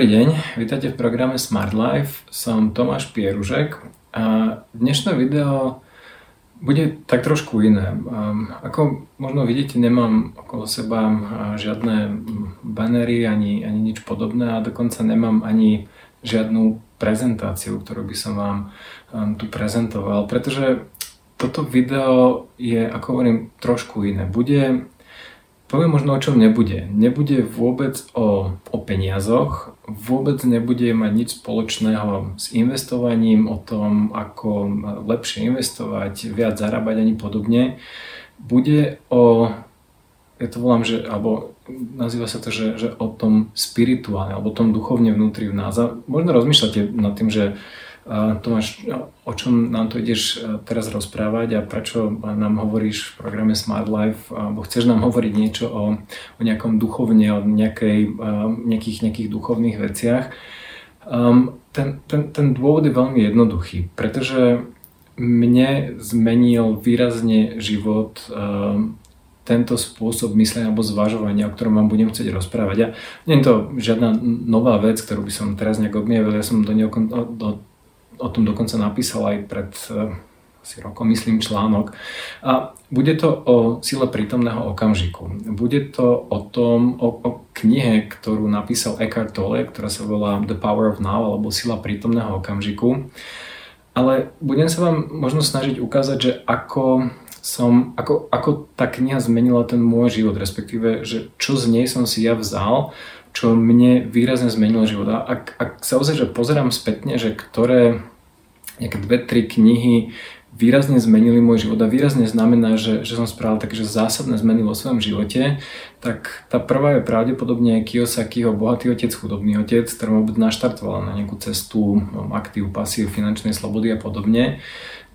Dobrý deň, vítajte v programe Smart Life. Som Tomáš Pieružek a dnešné video bude tak trošku iné. Ako možno vidíte, nemám okolo seba žiadne banery ani, ani nič podobné a dokonca nemám ani žiadnu prezentáciu, ktorú by som vám tu prezentoval, pretože toto video je, ako hovorím, trošku iné. Bude Poviem možno, o čom nebude. Nebude vôbec o, o peniazoch, vôbec nebude mať nič spoločného s investovaním, o tom, ako lepšie investovať, viac zarábať ani podobne. Bude o, ja to volám, že, alebo nazýva sa to, že, že o tom spirituálne, alebo o tom duchovne vnútri v nás. A možno rozmýšľate nad tým, že Tomáš, o čom nám to ideš e, teraz rozprávať a prečo nám hovoríš v programe Smart Life, alebo chceš nám hovoriť niečo o, o nejakom duchovne, o nejakej, nejakých, nejakých duchovných veciach. Ten, ten, ten dôvod je veľmi jednoduchý, pretože mne zmenil výrazne život tento spôsob myslenia alebo zvažovania, o ktorom vám budem chcieť rozprávať. Ja, nie je to žiadna nová vec, ktorú by som teraz nejak objavil, ja som do, neho, do o tom dokonca napísal aj pred eh, asi rokom, myslím, článok. A bude to o sile prítomného okamžiku. Bude to o tom, o, o knihe, ktorú napísal Eckhart Tolle, ktorá sa volá The Power of Now, alebo Sila prítomného okamžiku. Ale budem sa vám možno snažiť ukázať, že ako som, ako, ako tá kniha zmenila ten môj život, respektíve, že čo z nej som si ja vzal, čo mne výrazne zmenilo život. A ak, ak sa ozaj, že pozerám spätne, že ktoré nejaké dve, tri knihy výrazne zmenili môj život a výrazne znamená, že, že som spravil také, zásadné zmeny vo svojom živote, tak tá prvá je pravdepodobne Kiyosakiho Bohatý otec, chudobný otec, ktorá ma vôbec naštartovala na nejakú cestu aktív, pasív, finančnej slobody a podobne.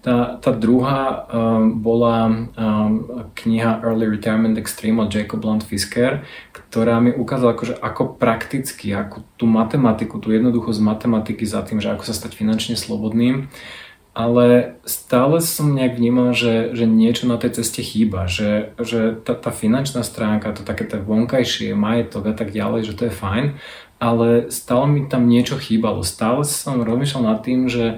Tá, tá druhá um, bola um, kniha Early Retirement Extreme od Jacob Blunt Fisker, ktorá mi ukázala akože ako prakticky, ako tú matematiku, tú jednoduchosť matematiky za tým, že ako sa stať finančne slobodným. Ale stále som nejak vnímal, že, že niečo na tej ceste chýba, že, že tá, tá finančná stránka, to také to vonkajšie, majetok a tak ďalej, že to je fajn, ale stále mi tam niečo chýbalo. Stále som rozmýšľal nad tým, že,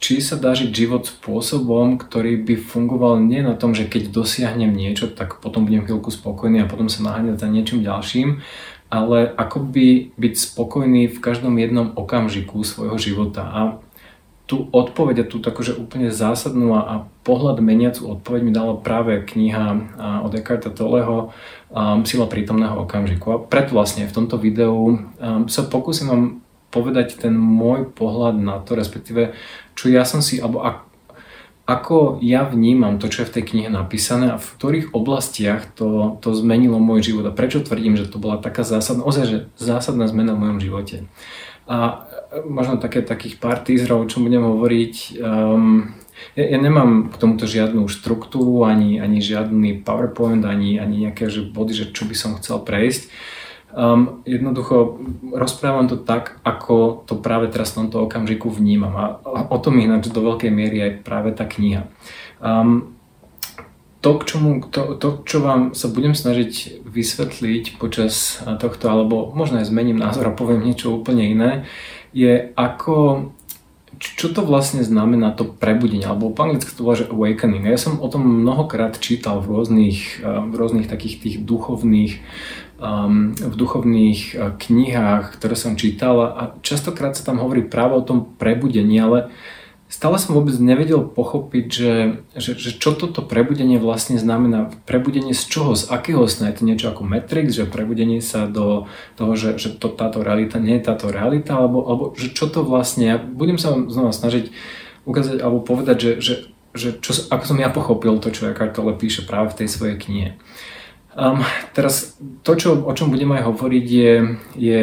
či sa dá žiť život spôsobom, ktorý by fungoval nie na tom, že keď dosiahnem niečo, tak potom budem chvíľku spokojný a potom sa naháňať za niečím ďalším, ale ako by byť spokojný v každom jednom okamžiku svojho života. A tú odpoveď a tú akože úplne zásadnú a pohľad meniacu odpoveď mi dala práve kniha od Eckharta Tolleho Sila prítomného okamžiku. A preto vlastne v tomto videu sa pokúsim vám povedať ten môj pohľad na to, respektíve čo ja som si, alebo ak, ako ja vnímam to, čo je v tej knihe napísané a v ktorých oblastiach to, to zmenilo môj život a prečo tvrdím, že to bola taká zásadná, ozaj, že zásadná zmena v mojom živote. A možno také, takých pár teaserov, o čom budem hovoriť. Um, ja, ja nemám k tomuto žiadnu štruktúru, ani, ani žiadny PowerPoint, ani, ani nejaké že body, že čo by som chcel prejsť. Um, jednoducho rozprávam to tak, ako to práve teraz v tomto okamžiku vnímam a, o tom ináč do veľkej miery aj práve tá kniha. Um, to, k čomu, to, to, čo vám sa budem snažiť vysvetliť počas tohto, alebo možno aj zmením názor a poviem niečo úplne iné, je ako čo to vlastne znamená to prebudenie, alebo po anglicky to volá, že awakening. Ja som o tom mnohokrát čítal v rôznych, v rôznych takých tých duchovných um, v duchovných uh, knihách, ktoré som čítal a častokrát sa tam hovorí práve o tom prebudení, ale stále som vôbec nevedel pochopiť, že, že, že čo toto prebudenie vlastne znamená. Prebudenie z čoho, z akého sna? Je to niečo ako Matrix, že prebudenie sa do toho, že, že to, táto realita nie je táto realita, alebo, alebo že čo to vlastne, ja budem sa vám znova snažiť ukázať alebo povedať, že, že, že čo, ako som ja pochopil to, čo Eckhart Tolle píše práve v tej svojej knihe. Um, teraz to, čo, o čom budem aj hovoriť, je, je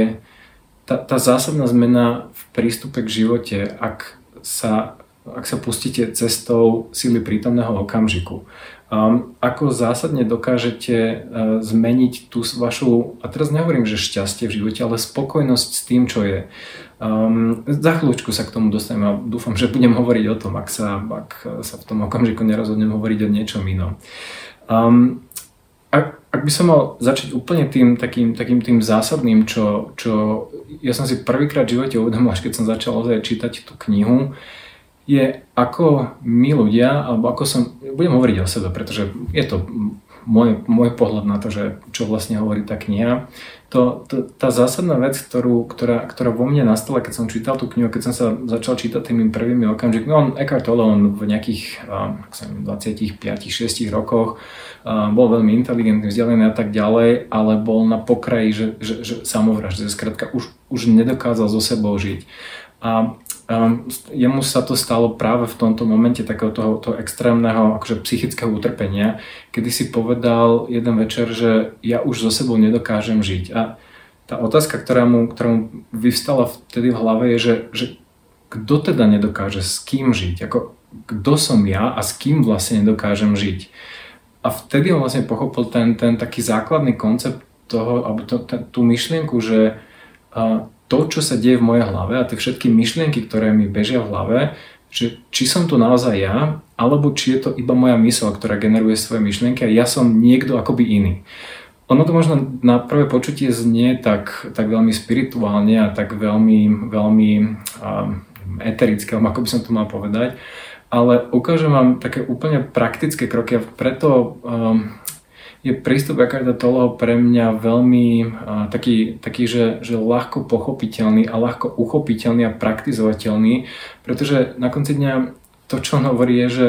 tá, tá zásadná zmena v prístupe k živote, ak sa, ak sa pustíte cestou síly prítomného okamžiku. Um, ako zásadne dokážete uh, zmeniť tú vašu, a teraz nehovorím, že šťastie v živote, ale spokojnosť s tým, čo je. Um, za chvíľučku sa k tomu dostanem a dúfam, že budem hovoriť o tom, ak sa, ak sa v tom okamžiku nerozhodnem hovoriť o niečom inom. Um, ak, ak by som mal začať úplne tým takým, takým tým zásadným, čo, čo ja som si prvýkrát v živote uvedomil, až keď som začal ozaj čítať tú knihu, je ako my ľudia, alebo ako som, budem hovoriť o sebe, pretože je to môj, môj pohľad na to, že čo vlastne hovorí tá kniha. To, to, tá zásadná vec, ktorú, ktorá, ktorá vo mne nastala, keď som čítal tú knihu, keď som sa začal čítať tými prvými okamžikmi, on Eckhart Tolle, on v nejakých um, 25-6 rokoch um, bol veľmi inteligentný, vzdialený a tak ďalej, ale bol na pokraji, že, že, že samovraždy, skrátka už, už nedokázal so sebou žiť. A um, jemu sa to stalo práve v tomto momente takého toho, toho extrémneho akože psychického utrpenia, kedy si povedal jeden večer, že ja už so sebou nedokážem žiť. A tá otázka, ktorá mu, ktorá mu vyvstala vtedy v hlave je, že, že kto teda nedokáže s kým žiť? Ako, kto som ja a s kým vlastne nedokážem žiť? A vtedy on vlastne pochopil ten, ten taký základný koncept toho, alebo to, ten, tú myšlienku, že uh, to, čo sa deje v mojej hlave a tie všetky myšlienky, ktoré mi bežia v hlave, že či som to naozaj ja, alebo či je to iba moja mysl, ktorá generuje svoje myšlienky a ja som niekto akoby iný. Ono to možno na prvé počutie znie tak, tak veľmi spirituálne a tak veľmi, veľmi um, eterické, ako by som to mal povedať, ale ukážem vám také úplne praktické kroky a preto um, je prístup Eckarta Tolleho pre mňa veľmi uh, taký, taký že, že ľahko pochopiteľný a ľahko uchopiteľný a praktizovateľný, pretože na konci dňa to, čo on hovorí, je, že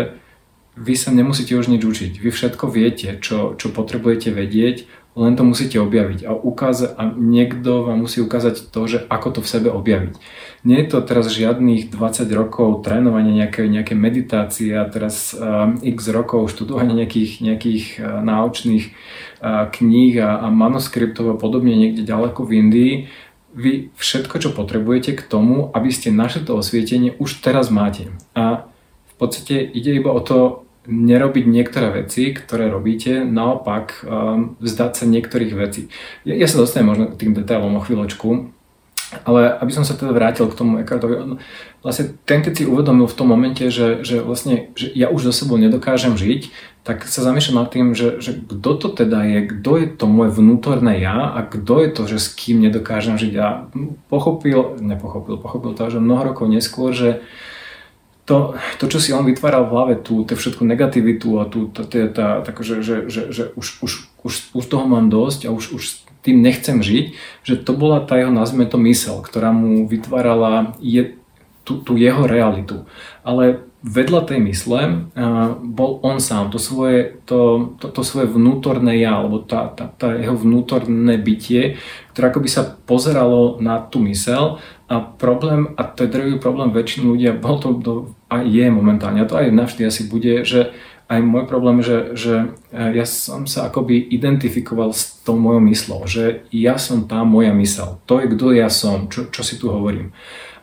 vy sa nemusíte už nič učiť. Vy všetko viete, čo, čo potrebujete vedieť len to musíte objaviť a, ukáza- a niekto vám musí ukázať to, že ako to v sebe objaviť. Nie je to teraz žiadnych 20 rokov trénovania nejaké, nejaké meditácie a teraz uh, x rokov študovania nejakých, nejakých uh, náučných uh, kníh a, a manuskriptov a podobne niekde ďaleko v Indii. Vy všetko, čo potrebujete k tomu, aby ste našli to osvietenie, už teraz máte. A v podstate ide iba o to nerobiť niektoré veci, ktoré robíte, naopak um, vzdať sa niektorých vecí. Ja, ja sa dostanem možno k tým detailom o chvíľočku, ale aby som sa teda vrátil k tomu Eckhartovi, vlastne ten keď si uvedomil v tom momente, že, že vlastne že ja už so sebou nedokážem žiť, tak sa zamýšľam nad tým, že, že kto to teda je, kto je to moje vnútorné ja a kto je to, že s kým nedokážem žiť. A pochopil, nepochopil, pochopil to, že mnoho rokov neskôr, že, to, to, čo si on vytváral v hlave, tú, tú všetku negativitu a tú, tá, tá, tá, že, že, že, že už, už, už, už toho mám dosť a už, už tým nechcem žiť, že to bola tá jeho, nazvime to, mysel, ktorá mu vytvárala je, tú, tú jeho realitu. Ale vedľa tej mysle uh, bol on sám, to svoje, to, to, to svoje vnútorné ja, alebo tá, tá, tá jeho vnútorné bytie, ktoré akoby sa pozeralo na tú mysel a problém, a to je drvý problém väčšiny ľudia, bol to do, a je momentálne, a to aj navždy asi bude, že aj môj problém, že, že e, ja som sa akoby identifikoval s tou mojou myslou, že ja som tá moja mysel, to je kto ja som, čo, čo si tu hovorím.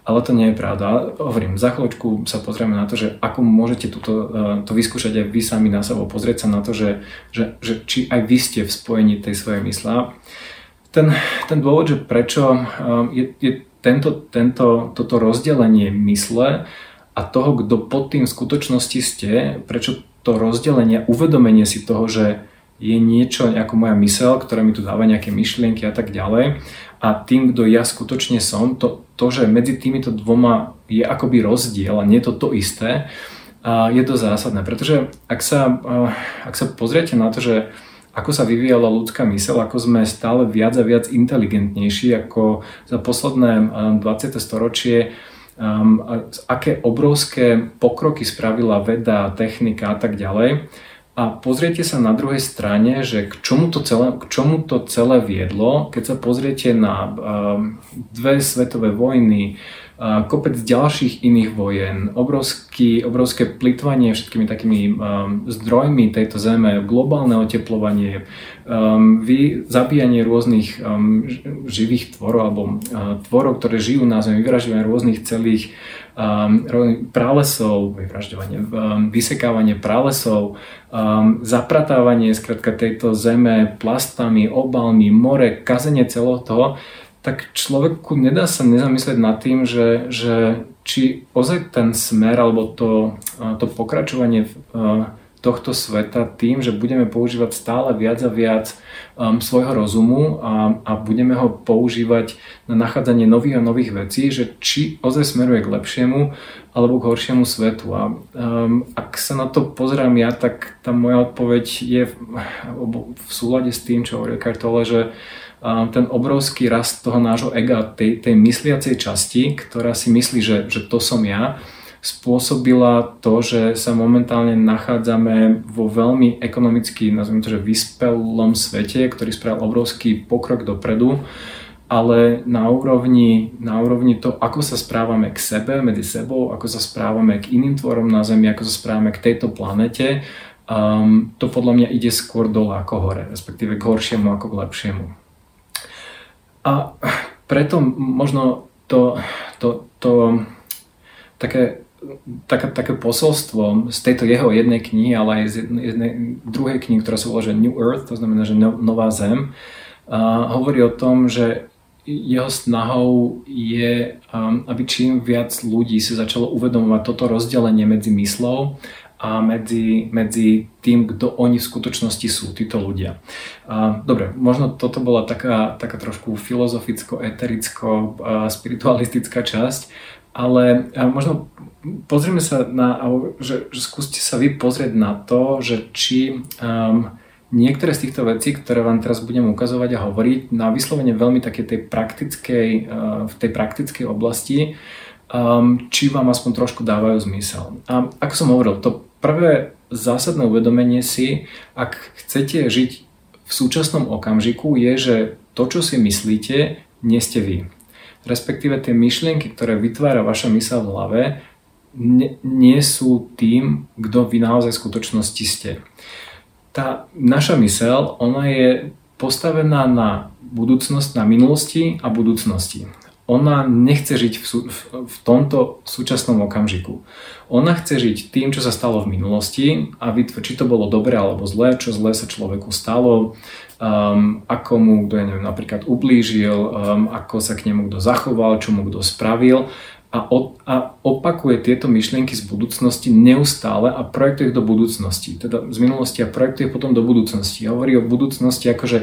Ale to nie je pravda. Hovorím, za chvíľočku sa pozrieme na to, že ako môžete túto, e, to vyskúšať aj vy sami na sebo, pozrieť sa na to, že, že, že či aj vy ste v spojení tej svojej mysle. Ten, ten dôvod, že prečo e, je, je tento, tento, toto rozdelenie mysle a toho, kto pod tým v skutočnosti ste, prečo to rozdelenie, uvedomenie si toho, že je niečo ako moja mysel, ktorá mi tu dáva nejaké myšlienky a tak ďalej. A tým, kto ja skutočne som, to, to, že medzi týmito dvoma je akoby rozdiel a nie je to to isté, je to zásadné. Pretože ak sa, ak sa pozriete na to, že ako sa vyvíjala ľudská mysel, ako sme stále viac a viac inteligentnejší, ako za posledné 20. storočie um, aké obrovské pokroky spravila veda, technika a tak ďalej. A pozriete sa na druhej strane, že k čomu to celé, k čomu to celé viedlo, keď sa pozriete na um, dve svetové vojny, kopec ďalších iných vojen, obrovský, obrovské plitvanie všetkými takými um, zdrojmi tejto zeme, globálne oteplovanie, um, vy, zabíjanie rôznych um, živých tvorov alebo uh, tvorov, ktoré žijú na zemi, vyvražďovanie rôznych celých um, pralesov, vyvražďovanie, um, vysekávanie pralesov, um, zapratávanie skrátka tejto zeme plastami, obalmi, more, kazenie celého toho, tak človeku nedá sa nezamyslieť nad tým, že, že či ozaj ten smer alebo to, to pokračovanie v tohto sveta tým, že budeme používať stále viac a viac um, svojho rozumu a, a budeme ho používať na nachádzanie nových a nových vecí, že či ozaj smeruje k lepšiemu alebo k horšiemu svetu. A um, ak sa na to pozerám ja, tak tá moja odpoveď je v, v súlade s tým, čo hovoril Kartole, že um, ten obrovský rast toho nášho ega, tej, tej mysliacej časti, ktorá si myslí, že, že to som ja, spôsobila to, že sa momentálne nachádzame vo veľmi ekonomicky, nazvime to, že vyspelom svete, ktorý spravil obrovský pokrok dopredu, ale na úrovni, na úrovni to, ako sa správame k sebe, medzi sebou, ako sa správame k iným tvorom na Zemi, ako sa správame k tejto planete, um, to podľa mňa ide skôr dole ako hore, respektíve k horšiemu ako k lepšiemu. A preto možno to, to, to také také, také posolstvo z tejto jeho jednej knihy, ale aj z jednej, druhej knihy, ktorá sa volá že New Earth, to znamená, že no, Nová Zem, a hovorí o tom, že jeho snahou je, um, aby čím viac ľudí si začalo uvedomovať toto rozdelenie medzi myslou a medzi, medzi tým, kto oni v skutočnosti sú, títo ľudia. Dobre, možno toto bola taká, taká trošku filozoficko, etericko, spiritualistická časť, ale možno pozrieme sa na, že, že skúste sa vy pozrieť na to, že či um, niektoré z týchto vecí, ktoré vám teraz budem ukazovať a hovoriť, na vyslovene veľmi také tej praktickej, uh, v tej praktickej oblasti, um, či vám aspoň trošku dávajú zmysel. A ako som hovoril, to prvé zásadné uvedomenie si, ak chcete žiť v súčasnom okamžiku, je, že to, čo si myslíte, nie ste vy respektíve tie myšlienky, ktoré vytvára vaša mysel v hlave, nie, nie sú tým, kto vy naozaj v skutočnosti ste. Tá naša mysel, ona je postavená na budúcnosť, na minulosti a budúcnosti. Ona nechce žiť v, v, v tomto súčasnom okamžiku. Ona chce žiť tým, čo sa stalo v minulosti a vytvoriť, či to bolo dobre alebo zlé, čo zlé sa človeku stalo, um, ako mu kto, ja neviem, napríklad ublížil, um, ako sa k nemu kto zachoval, čo mu kto spravil a, o, a opakuje tieto myšlienky z budúcnosti neustále a projektuje ich do budúcnosti, teda z minulosti a projektuje potom do budúcnosti. Hovorí o budúcnosti ako, že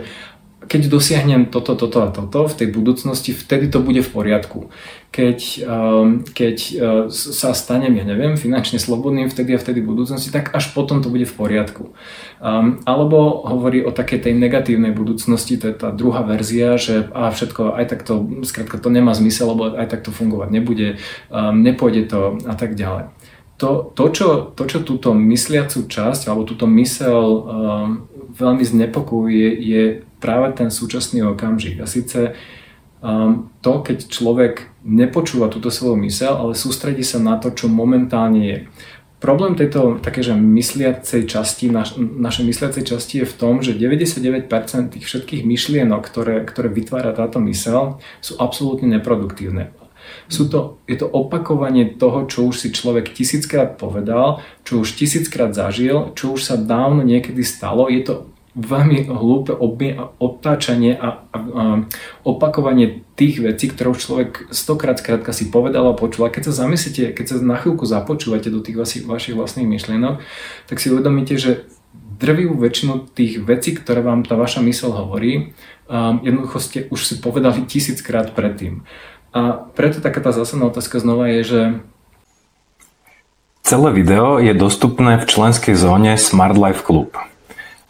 keď dosiahnem toto, toto a toto v tej budúcnosti, vtedy to bude v poriadku. Keď, um, keď uh, sa stanem, ja neviem, finančne slobodným vtedy a vtedy v budúcnosti, tak až potom to bude v poriadku. Um, alebo hovorí o takej tej negatívnej budúcnosti, to je tá druhá verzia, že a všetko aj takto, skrátka to nemá zmysel, lebo aj takto fungovať nebude, um, nepôjde to a tak ďalej. To, to, čo, to, čo túto mysliacu časť alebo túto mysel um, veľmi znepokojuje, je práve ten súčasný okamžik. A síce um, to, keď človek nepočúva túto svoju mysel, ale sústredí sa na to, čo momentálne je. Problém tejto takéže mysliacej časti, naš, našej mysliacej časti je v tom, že 99% tých všetkých myšlienok, ktoré, ktoré vytvára táto mysel, sú absolútne neproduktívne. Sú to, je to opakovanie toho, čo už si človek tisíckrát povedal, čo už tisíckrát zažil, čo už sa dávno niekedy stalo. Je to veľmi hlúpe obtáčanie a, a, a opakovanie tých vecí, ktoré už človek stokrát skrátka si povedal a počul. A keď sa zamyslíte, keď sa na chvíľku započúvate do tých vašich, vašich vlastných myšlienok, tak si uvedomíte, že drvivú väčšinu tých vecí, ktoré vám tá vaša mysl hovorí, um, jednoducho ste už si povedali tisíckrát predtým. A preto taká tá zásadná otázka znova je, že Celé video je dostupné v členskej zóne Smart Life Club.